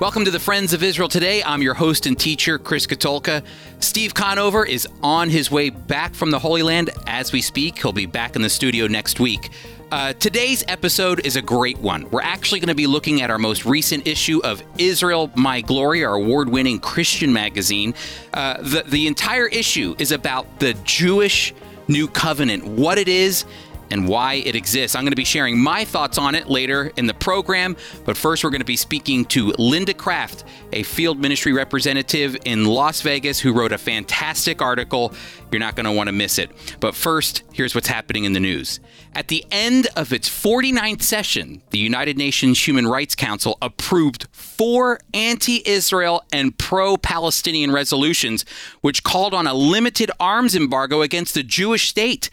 Welcome to the Friends of Israel today. I'm your host and teacher, Chris Katulka. Steve Conover is on his way back from the Holy Land as we speak. He'll be back in the studio next week. Uh, today's episode is a great one. We're actually going to be looking at our most recent issue of Israel My Glory, our award winning Christian magazine. Uh, the, the entire issue is about the Jewish New Covenant, what it is, and why it exists. I'm going to be sharing my thoughts on it later in the program, but first we're going to be speaking to Linda Craft, a field ministry representative in Las Vegas who wrote a fantastic article. You're not going to want to miss it. But first, here's what's happening in the news. At the end of its 49th session, the United Nations Human Rights Council approved four anti Israel and pro Palestinian resolutions, which called on a limited arms embargo against the Jewish state.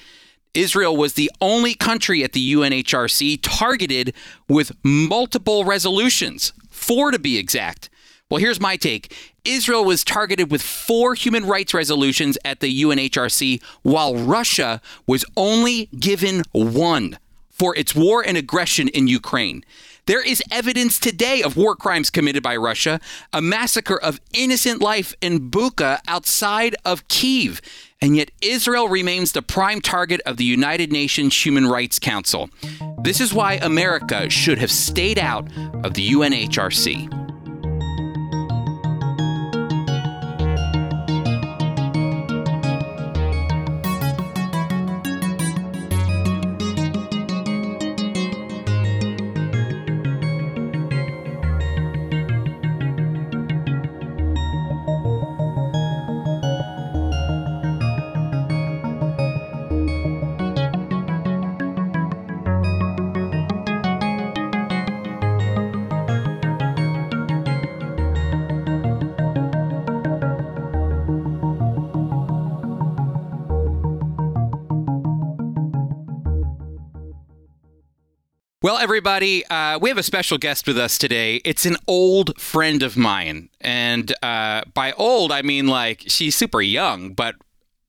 Israel was the only country at the UNHRC targeted with multiple resolutions, four to be exact. Well, here's my take Israel was targeted with four human rights resolutions at the UNHRC, while Russia was only given one for its war and aggression in Ukraine. There is evidence today of war crimes committed by Russia, a massacre of innocent life in Bucha outside of Kiev. And yet, Israel remains the prime target of the United Nations Human Rights Council. This is why America should have stayed out of the UNHRC. Well, everybody, uh, we have a special guest with us today. It's an old friend of mine, and uh, by old I mean like she's super young, but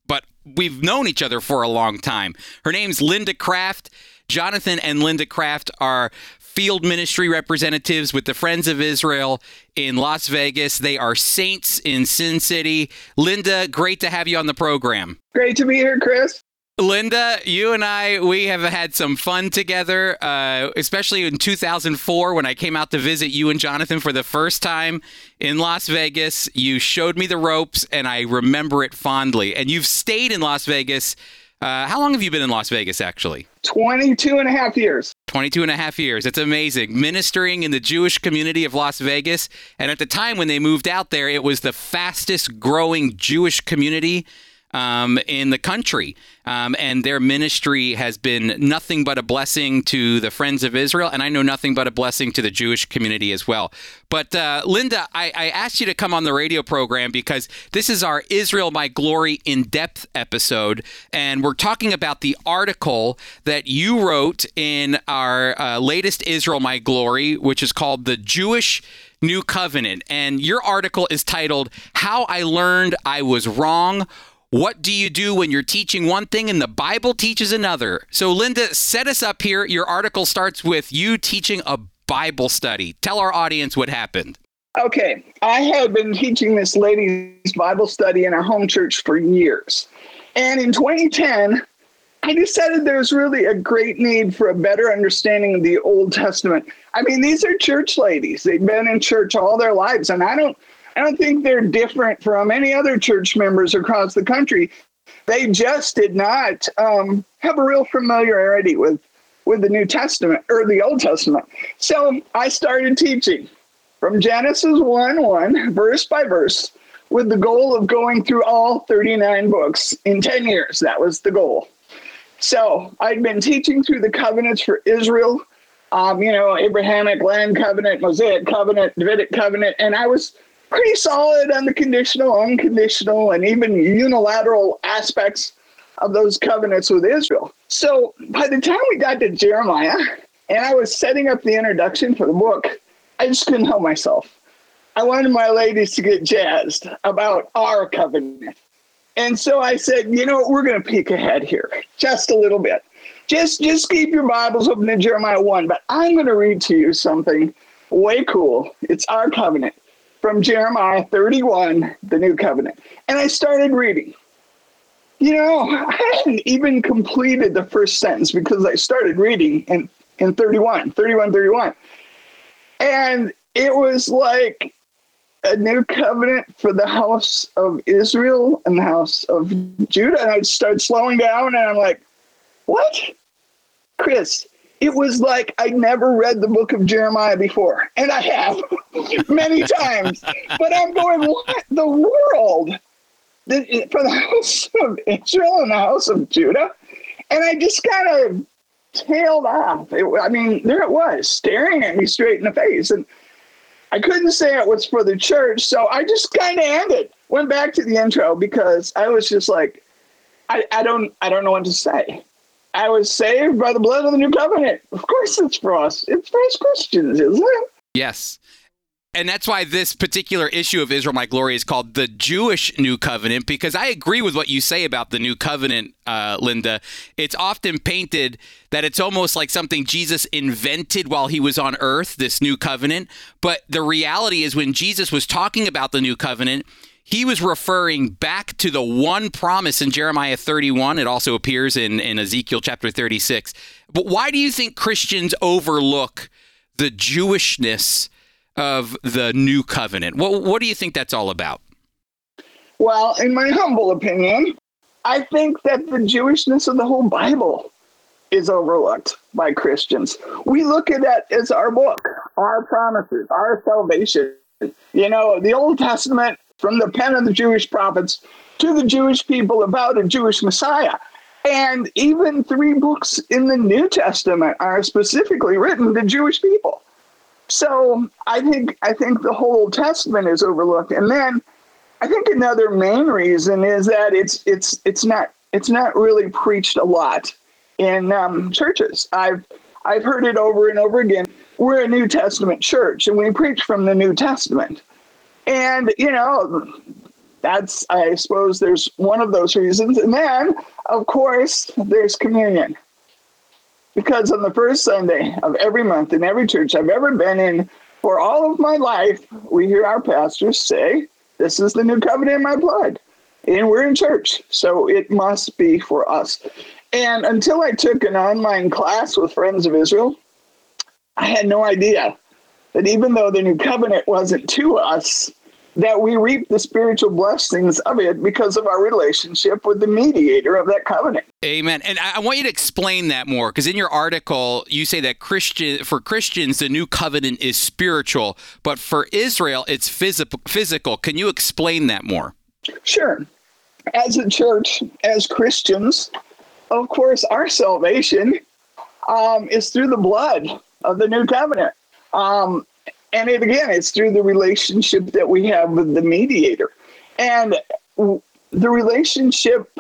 but we've known each other for a long time. Her name's Linda Craft. Jonathan and Linda Craft are field ministry representatives with the Friends of Israel in Las Vegas. They are saints in Sin City. Linda, great to have you on the program. Great to be here, Chris. Linda, you and I, we have had some fun together, uh, especially in 2004 when I came out to visit you and Jonathan for the first time in Las Vegas. You showed me the ropes, and I remember it fondly. And you've stayed in Las Vegas. Uh, how long have you been in Las Vegas, actually? 22 and a half years. 22 and a half years. It's amazing. Ministering in the Jewish community of Las Vegas. And at the time when they moved out there, it was the fastest growing Jewish community um, in the country. Um, and their ministry has been nothing but a blessing to the Friends of Israel, and I know nothing but a blessing to the Jewish community as well. But uh, Linda, I, I, asked you to come on the radio program because this is our Israel My Glory in depth episode, and we're talking about the article that you wrote in our uh, latest Israel My Glory, which is called The Jewish New Covenant. And your article is titled How I Learned I Was Wrong what do you do when you're teaching one thing and the Bible teaches another? So, Linda, set us up here. Your article starts with you teaching a Bible study. Tell our audience what happened. Okay. I had been teaching this ladies' Bible study in our home church for years. And in 2010, I decided there's really a great need for a better understanding of the Old Testament. I mean, these are church ladies. They've been in church all their lives, and I don't I don't think they're different from any other church members across the country. They just did not um, have a real familiarity with with the New Testament or the Old Testament. So I started teaching from Genesis 1 1, verse by verse, with the goal of going through all 39 books in 10 years. That was the goal. So I'd been teaching through the covenants for Israel, um, you know, Abrahamic land covenant, Mosaic covenant, Davidic covenant, and I was pretty solid on the conditional, unconditional, and even unilateral aspects of those covenants with Israel. So by the time we got to Jeremiah and I was setting up the introduction for the book, I just couldn't help myself. I wanted my ladies to get jazzed about our covenant. And so I said, you know, we're going to peek ahead here just a little bit. Just just keep your Bibles open to Jeremiah 1, but I'm going to read to you something way cool. It's our covenant from Jeremiah 31, the new covenant. And I started reading. You know, I hadn't even completed the first sentence because I started reading in, in 31, 31, 31. And it was like a new covenant for the house of Israel and the house of Judah. And I start slowing down and I'm like, what? Chris, it was like I never read the book of Jeremiah before. And I have many times. But I'm going, what the world? Eh, for the house of Israel and the house of Judah? And I just kind of tailed off. It, I mean, there it was, staring at me straight in the face. And I couldn't say it was for the church, so I just kind of ended. Went back to the intro because I was just like, I, I don't I don't know what to say. I was saved by the blood of the new covenant. Of course, it's for us. It's for us Christians, isn't it? Yes and that's why this particular issue of Israel, my glory, is called the Jewish New Covenant. Because I agree with what you say about the New Covenant, uh, Linda. It's often painted that it's almost like something Jesus invented while he was on earth, this New Covenant. But the reality is, when Jesus was talking about the New Covenant, he was referring back to the one promise in Jeremiah 31. It also appears in, in Ezekiel chapter 36. But why do you think Christians overlook the Jewishness? of the new covenant. What, what do you think that's all about? Well, in my humble opinion, I think that the Jewishness of the whole Bible is overlooked by Christians. We look at that as our book, our promises, our salvation. You know, the Old Testament from the pen of the Jewish prophets to the Jewish people about a Jewish Messiah. And even three books in the New Testament are specifically written to Jewish people. So I think I think the whole Old Testament is overlooked, and then I think another main reason is that it's it's it's not it's not really preached a lot in um, churches. I've I've heard it over and over again. We're a New Testament church, and we preach from the New Testament, and you know that's I suppose there's one of those reasons, and then of course there's communion. Because on the first Sunday of every month in every church I've ever been in for all of my life, we hear our pastors say, This is the new covenant in my blood. And we're in church, so it must be for us. And until I took an online class with Friends of Israel, I had no idea that even though the new covenant wasn't to us, that we reap the spiritual blessings of it because of our relationship with the mediator of that covenant. Amen. And I want you to explain that more because in your article you say that Christian for Christians the new covenant is spiritual, but for Israel it's physical. Physical. Can you explain that more? Sure. As a church, as Christians, of course, our salvation um, is through the blood of the new covenant. Um, and it, again, it's through the relationship that we have with the mediator. And the relationship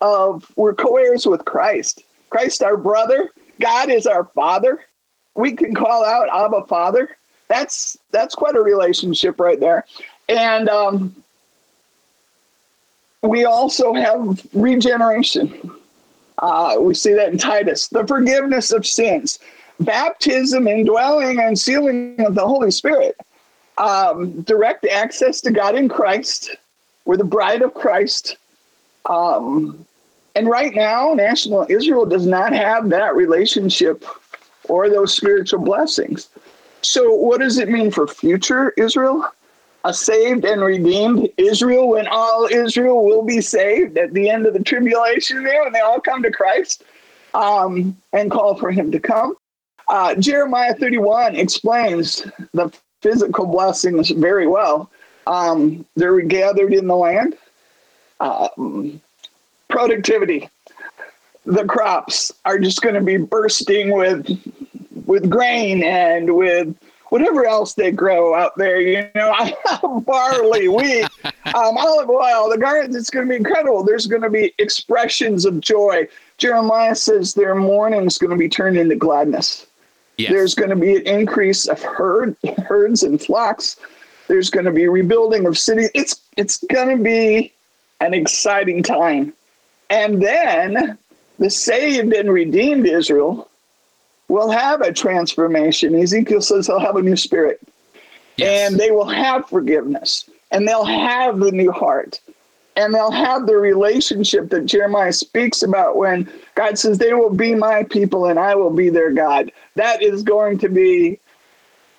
of we're co-heirs with Christ. Christ our brother, God is our father. We can call out Abba Father. That's that's quite a relationship right there. And um, we also have regeneration. Uh, we see that in Titus, the forgiveness of sins baptism, indwelling, and sealing of the Holy Spirit, um, direct access to God in Christ. We're the bride of Christ. Um, and right now, national Israel does not have that relationship or those spiritual blessings. So, what does it mean for future Israel? A saved and redeemed Israel when all Israel will be saved at the end of the tribulation there when they all come to Christ um, and call for him to come. Uh, Jeremiah 31 explains the physical blessings very well. Um, they're gathered in the land. Um, productivity. The crops are just going to be bursting with with grain and with whatever else they grow out there. You know, barley, wheat, um, olive oil. The garden. It's going to be incredible. There's going to be expressions of joy. Jeremiah says their mourning is going to be turned into gladness. Yes. There's going to be an increase of herd, herds and flocks. There's going to be rebuilding of cities. It's it's going to be an exciting time. And then the saved and redeemed Israel will have a transformation. Ezekiel says they'll have a new spirit. Yes. And they will have forgiveness. And they'll have the new heart. And they'll have the relationship that Jeremiah speaks about when God says, They will be my people and I will be their God. That is going to be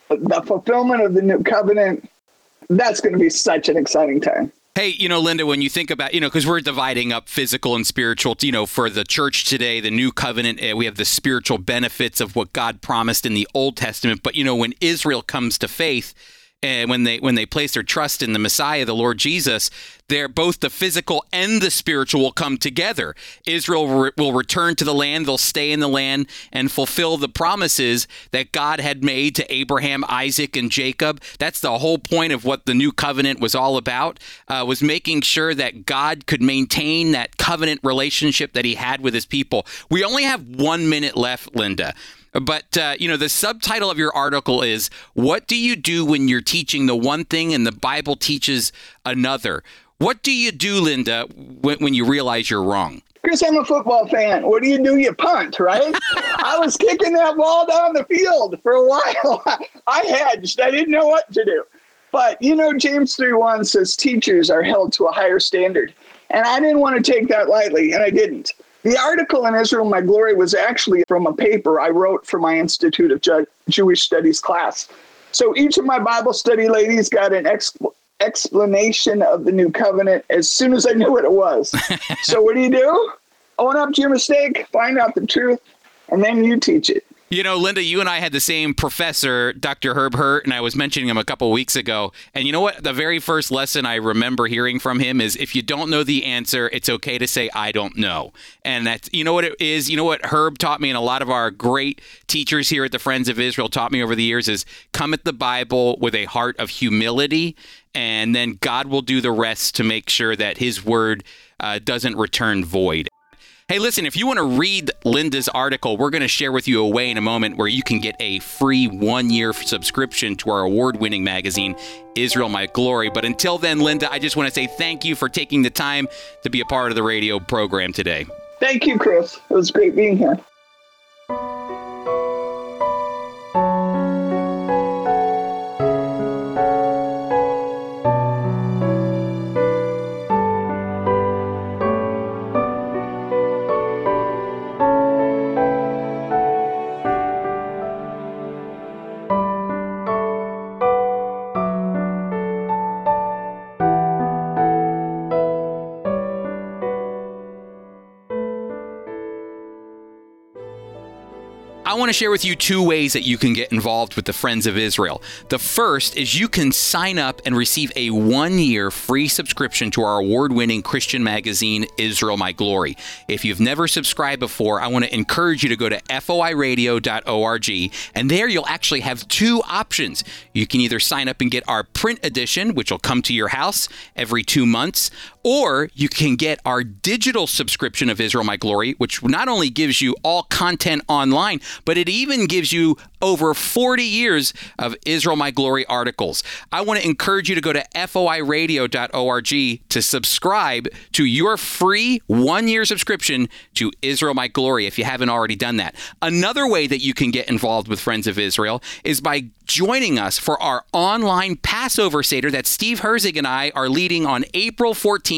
the fulfillment of the new covenant. That's going to be such an exciting time. Hey, you know, Linda, when you think about, you know, because we're dividing up physical and spiritual, you know, for the church today, the new covenant, eh, we have the spiritual benefits of what God promised in the Old Testament. But, you know, when Israel comes to faith, and when they when they place their trust in the Messiah, the Lord Jesus, there both the physical and the spiritual will come together. Israel re- will return to the land; they'll stay in the land and fulfill the promises that God had made to Abraham, Isaac, and Jacob. That's the whole point of what the new covenant was all about. Uh, was making sure that God could maintain that covenant relationship that He had with His people. We only have one minute left, Linda. But, uh, you know, the subtitle of your article is What Do You Do When You're Teaching the One Thing and the Bible Teaches Another? What do you do, Linda, when, when you realize you're wrong? Chris, I'm a football fan. What do you do? You punt, right? I was kicking that ball down the field for a while. I hedged. I didn't know what to do. But, you know, James 3 1 says teachers are held to a higher standard. And I didn't want to take that lightly, and I didn't. The article in Israel My Glory was actually from a paper I wrote for my Institute of Jewish Studies class. So each of my Bible study ladies got an expl- explanation of the new covenant as soon as I knew what it was. so what do you do? Own up to your mistake, find out the truth, and then you teach it. You know, Linda, you and I had the same professor, Dr. Herb Hurt, and I was mentioning him a couple weeks ago. And you know what? The very first lesson I remember hearing from him is if you don't know the answer, it's okay to say, I don't know. And that's, you know what it is? You know what Herb taught me, and a lot of our great teachers here at the Friends of Israel taught me over the years is come at the Bible with a heart of humility, and then God will do the rest to make sure that his word uh, doesn't return void. Hey, listen, if you want to read Linda's article, we're going to share with you a way in a moment where you can get a free one year subscription to our award winning magazine, Israel My Glory. But until then, Linda, I just want to say thank you for taking the time to be a part of the radio program today. Thank you, Chris. It was great being here. Want to share with you two ways that you can get involved with the Friends of Israel. The first is you can sign up and receive a one year free subscription to our award winning Christian magazine, Israel My Glory. If you've never subscribed before, I want to encourage you to go to foiradio.org, and there you'll actually have two options. You can either sign up and get our print edition, which will come to your house every two months, or you can get our digital subscription of Israel My Glory, which not only gives you all content online, but it even gives you over 40 years of Israel My Glory articles. I want to encourage you to go to foiradio.org to subscribe to your free one year subscription to Israel My Glory if you haven't already done that. Another way that you can get involved with Friends of Israel is by joining us for our online Passover Seder that Steve Herzig and I are leading on April 14th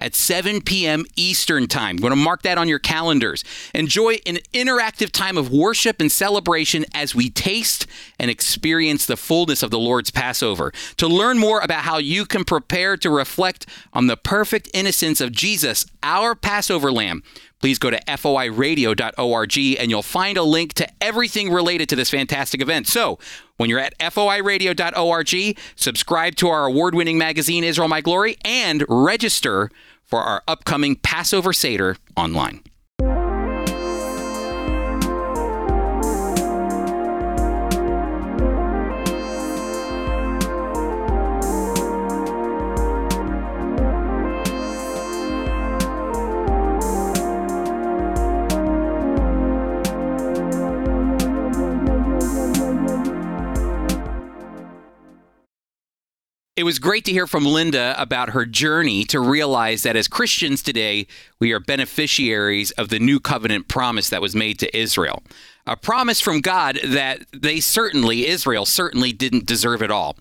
at 7 p.m. Eastern Time. We're going to mark that on your calendars. Enjoy an interactive time of worship and celebration as we taste and experience the fullness of the Lord's Passover. To learn more about how you can prepare to reflect on the perfect innocence of Jesus, our Passover lamb, please go to foiradio.org and you'll find a link to everything related to this fantastic event. So, when you're at foiradio.org, subscribe to our award winning magazine, Israel My Glory, and register for our upcoming Passover Seder online. It was great to hear from Linda about her journey to realize that as Christians today, we are beneficiaries of the new covenant promise that was made to Israel. a promise from God that they certainly, Israel certainly didn't deserve at all.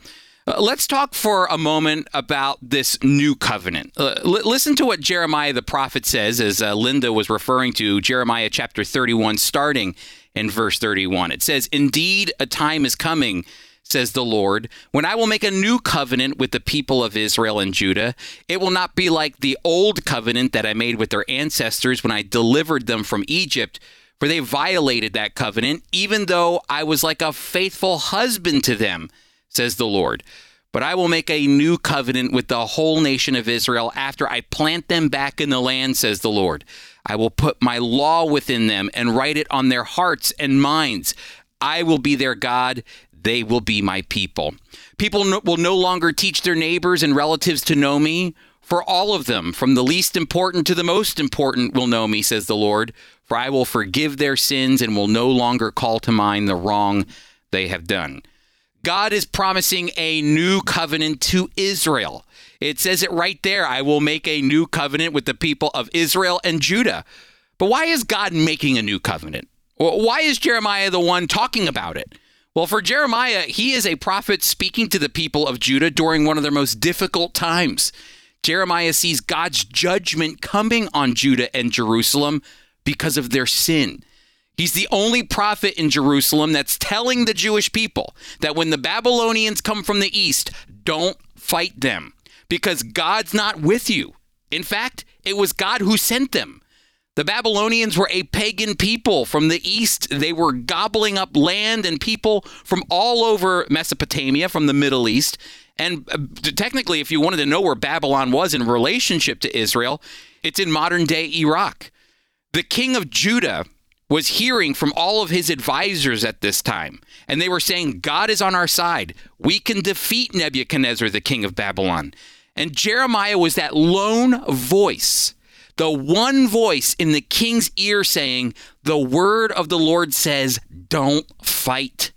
Uh, let's talk for a moment about this new covenant. Uh, l- listen to what Jeremiah the prophet says, as uh, Linda was referring to Jeremiah chapter 31, starting in verse 31. It says, Indeed, a time is coming says the Lord, when I will make a new covenant with the people of Israel and Judah. It will not be like the old covenant that I made with their ancestors when I delivered them from Egypt, for they violated that covenant, even though I was like a faithful husband to them, says the Lord. But I will make a new covenant with the whole nation of Israel after I plant them back in the land, says the Lord. I will put my law within them and write it on their hearts and minds. I will be their God, they will be my people. People no, will no longer teach their neighbors and relatives to know me. For all of them, from the least important to the most important, will know me, says the Lord. For I will forgive their sins and will no longer call to mind the wrong they have done. God is promising a new covenant to Israel. It says it right there I will make a new covenant with the people of Israel and Judah. But why is God making a new covenant? Why is Jeremiah the one talking about it? Well, for Jeremiah, he is a prophet speaking to the people of Judah during one of their most difficult times. Jeremiah sees God's judgment coming on Judah and Jerusalem because of their sin. He's the only prophet in Jerusalem that's telling the Jewish people that when the Babylonians come from the east, don't fight them because God's not with you. In fact, it was God who sent them. The Babylonians were a pagan people from the east. They were gobbling up land and people from all over Mesopotamia, from the Middle East. And uh, technically, if you wanted to know where Babylon was in relationship to Israel, it's in modern day Iraq. The king of Judah was hearing from all of his advisors at this time, and they were saying, God is on our side. We can defeat Nebuchadnezzar, the king of Babylon. And Jeremiah was that lone voice the one voice in the king's ear saying, The word of the Lord says, Don't fight.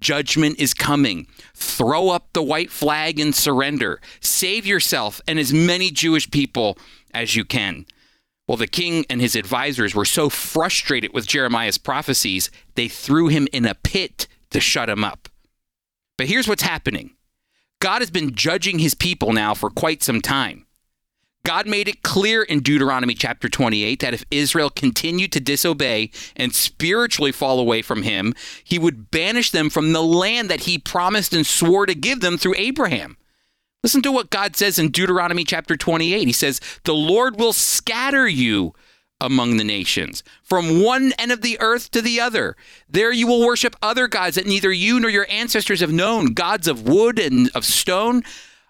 Judgment is coming. Throw up the white flag and surrender. Save yourself and as many Jewish people as you can. Well, the king and his advisors were so frustrated with Jeremiah's prophecies, they threw him in a pit to shut him up. But here's what's happening God has been judging his people now for quite some time. God made it clear in Deuteronomy chapter 28 that if Israel continued to disobey and spiritually fall away from him, he would banish them from the land that he promised and swore to give them through Abraham. Listen to what God says in Deuteronomy chapter 28. He says, The Lord will scatter you among the nations, from one end of the earth to the other. There you will worship other gods that neither you nor your ancestors have known, gods of wood and of stone.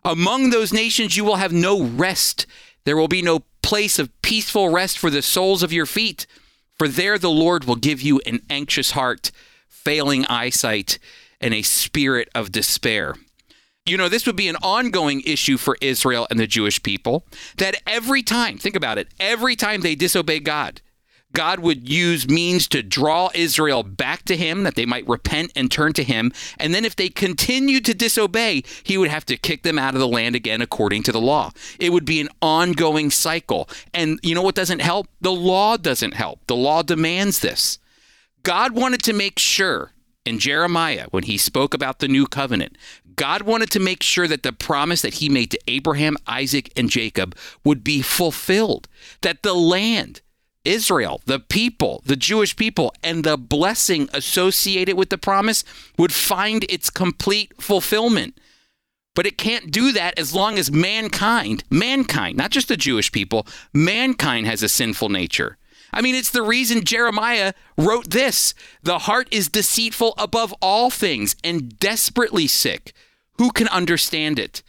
Among those nations you will have no rest there will be no place of peaceful rest for the soles of your feet, for there the Lord will give you an anxious heart, failing eyesight, and a spirit of despair. You know, this would be an ongoing issue for Israel and the Jewish people that every time, think about it, every time they disobey God, God would use means to draw Israel back to him, that they might repent and turn to him. And then if they continued to disobey, he would have to kick them out of the land again according to the law. It would be an ongoing cycle. And you know what doesn't help? The law doesn't help. The law demands this. God wanted to make sure in Jeremiah, when he spoke about the new covenant, God wanted to make sure that the promise that he made to Abraham, Isaac, and Jacob would be fulfilled, that the land, Israel, the people, the Jewish people, and the blessing associated with the promise would find its complete fulfillment. But it can't do that as long as mankind, mankind, not just the Jewish people, mankind has a sinful nature. I mean, it's the reason Jeremiah wrote this The heart is deceitful above all things and desperately sick. Who can understand it?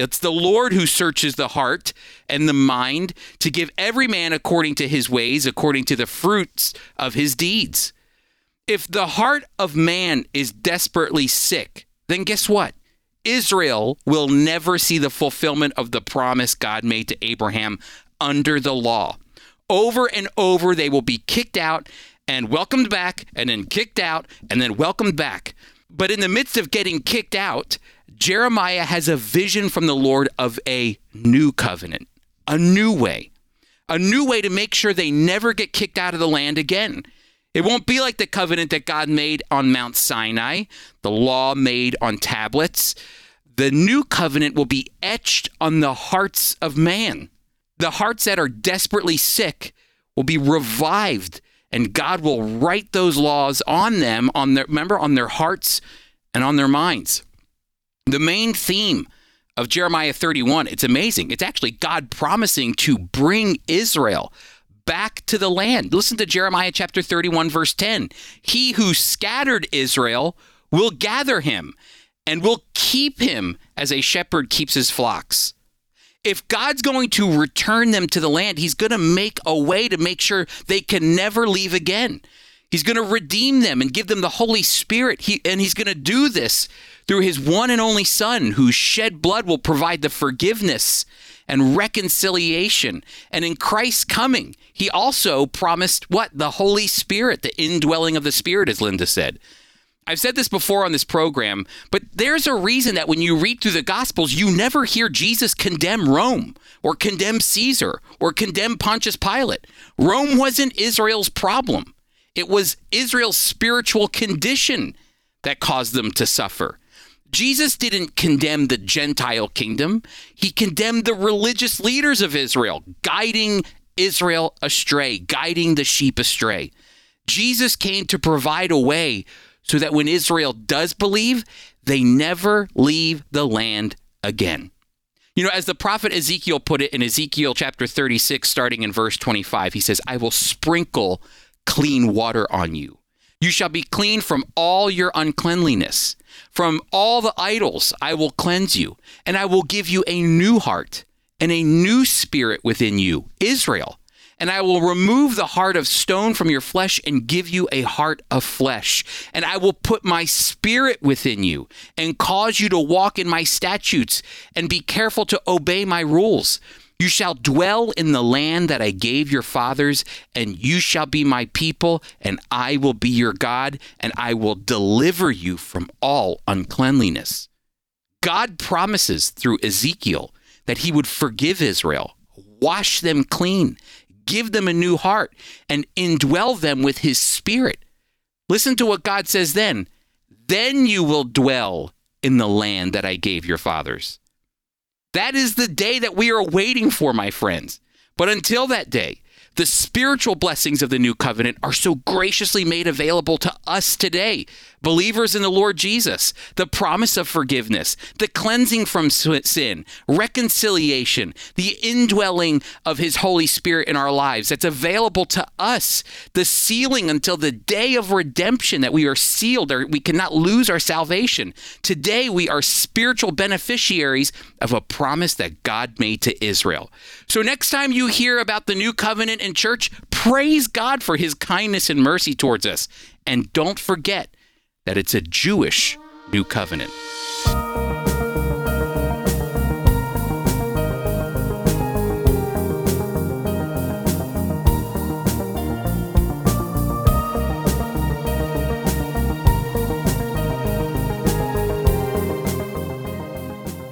It's the Lord who searches the heart and the mind to give every man according to his ways, according to the fruits of his deeds. If the heart of man is desperately sick, then guess what? Israel will never see the fulfillment of the promise God made to Abraham under the law. Over and over, they will be kicked out and welcomed back, and then kicked out, and then welcomed back. But in the midst of getting kicked out, Jeremiah has a vision from the Lord of a new covenant, a new way, a new way to make sure they never get kicked out of the land again. It won't be like the covenant that God made on Mount Sinai, the law made on tablets. The new covenant will be etched on the hearts of man. The hearts that are desperately sick will be revived, and God will write those laws on them, on their remember, on their hearts and on their minds. The main theme of Jeremiah 31, it's amazing. It's actually God promising to bring Israel back to the land. Listen to Jeremiah chapter 31, verse 10. He who scattered Israel will gather him and will keep him as a shepherd keeps his flocks. If God's going to return them to the land, he's going to make a way to make sure they can never leave again. He's going to redeem them and give them the Holy Spirit. He, and he's going to do this through his one and only Son, whose shed blood will provide the forgiveness and reconciliation. And in Christ's coming, he also promised what? The Holy Spirit, the indwelling of the Spirit, as Linda said. I've said this before on this program, but there's a reason that when you read through the Gospels, you never hear Jesus condemn Rome or condemn Caesar or condemn Pontius Pilate. Rome wasn't Israel's problem, it was Israel's spiritual condition that caused them to suffer. Jesus didn't condemn the Gentile kingdom. He condemned the religious leaders of Israel, guiding Israel astray, guiding the sheep astray. Jesus came to provide a way so that when Israel does believe, they never leave the land again. You know, as the prophet Ezekiel put it in Ezekiel chapter 36, starting in verse 25, he says, I will sprinkle clean water on you. You shall be clean from all your uncleanliness. From all the idols I will cleanse you, and I will give you a new heart and a new spirit within you, Israel. And I will remove the heart of stone from your flesh and give you a heart of flesh. And I will put my spirit within you and cause you to walk in my statutes and be careful to obey my rules. You shall dwell in the land that I gave your fathers, and you shall be my people, and I will be your God, and I will deliver you from all uncleanliness. God promises through Ezekiel that he would forgive Israel, wash them clean, give them a new heart, and indwell them with his spirit. Listen to what God says then. Then you will dwell in the land that I gave your fathers. That is the day that we are waiting for, my friends. But until that day, the spiritual blessings of the new covenant are so graciously made available to us today, believers in the Lord Jesus. The promise of forgiveness, the cleansing from sin, reconciliation, the indwelling of His Holy Spirit in our lives that's available to us, the sealing until the day of redemption that we are sealed or we cannot lose our salvation. Today, we are spiritual beneficiaries of a promise that God made to Israel. So, next time you hear about the new covenant, in church, praise God for his kindness and mercy towards us. And don't forget that it's a Jewish new covenant.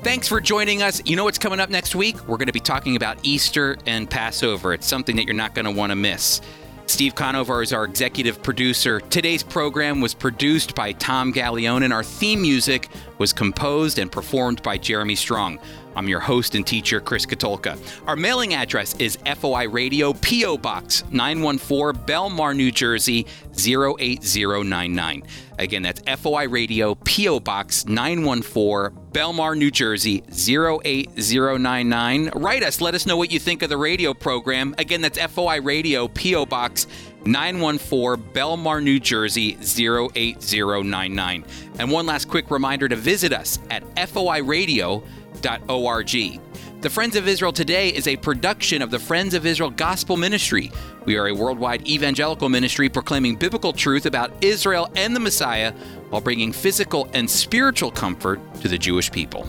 Thanks for joining us. You know what's coming up next week? We're going to be talking about Easter and Passover. It's something that you're not going to want to miss. Steve Conover is our executive producer. Today's program was produced by Tom Gallione, and our theme music was composed and performed by Jeremy Strong. I'm your host and teacher, Chris Katulka. Our mailing address is FOI Radio, P.O. Box 914, Bellmawr, New Jersey 08099. Again, that's FOI Radio, P.O. Box 914, Bellmawr, New Jersey 08099. Write us, let us know what you think of the radio program. Again, that's FOI Radio, P.O. Box 914 Bellmawr, New Jersey 08099. And one last quick reminder to visit us at foiradio.com the Friends of Israel Today is a production of the Friends of Israel Gospel Ministry. We are a worldwide evangelical ministry proclaiming biblical truth about Israel and the Messiah while bringing physical and spiritual comfort to the Jewish people.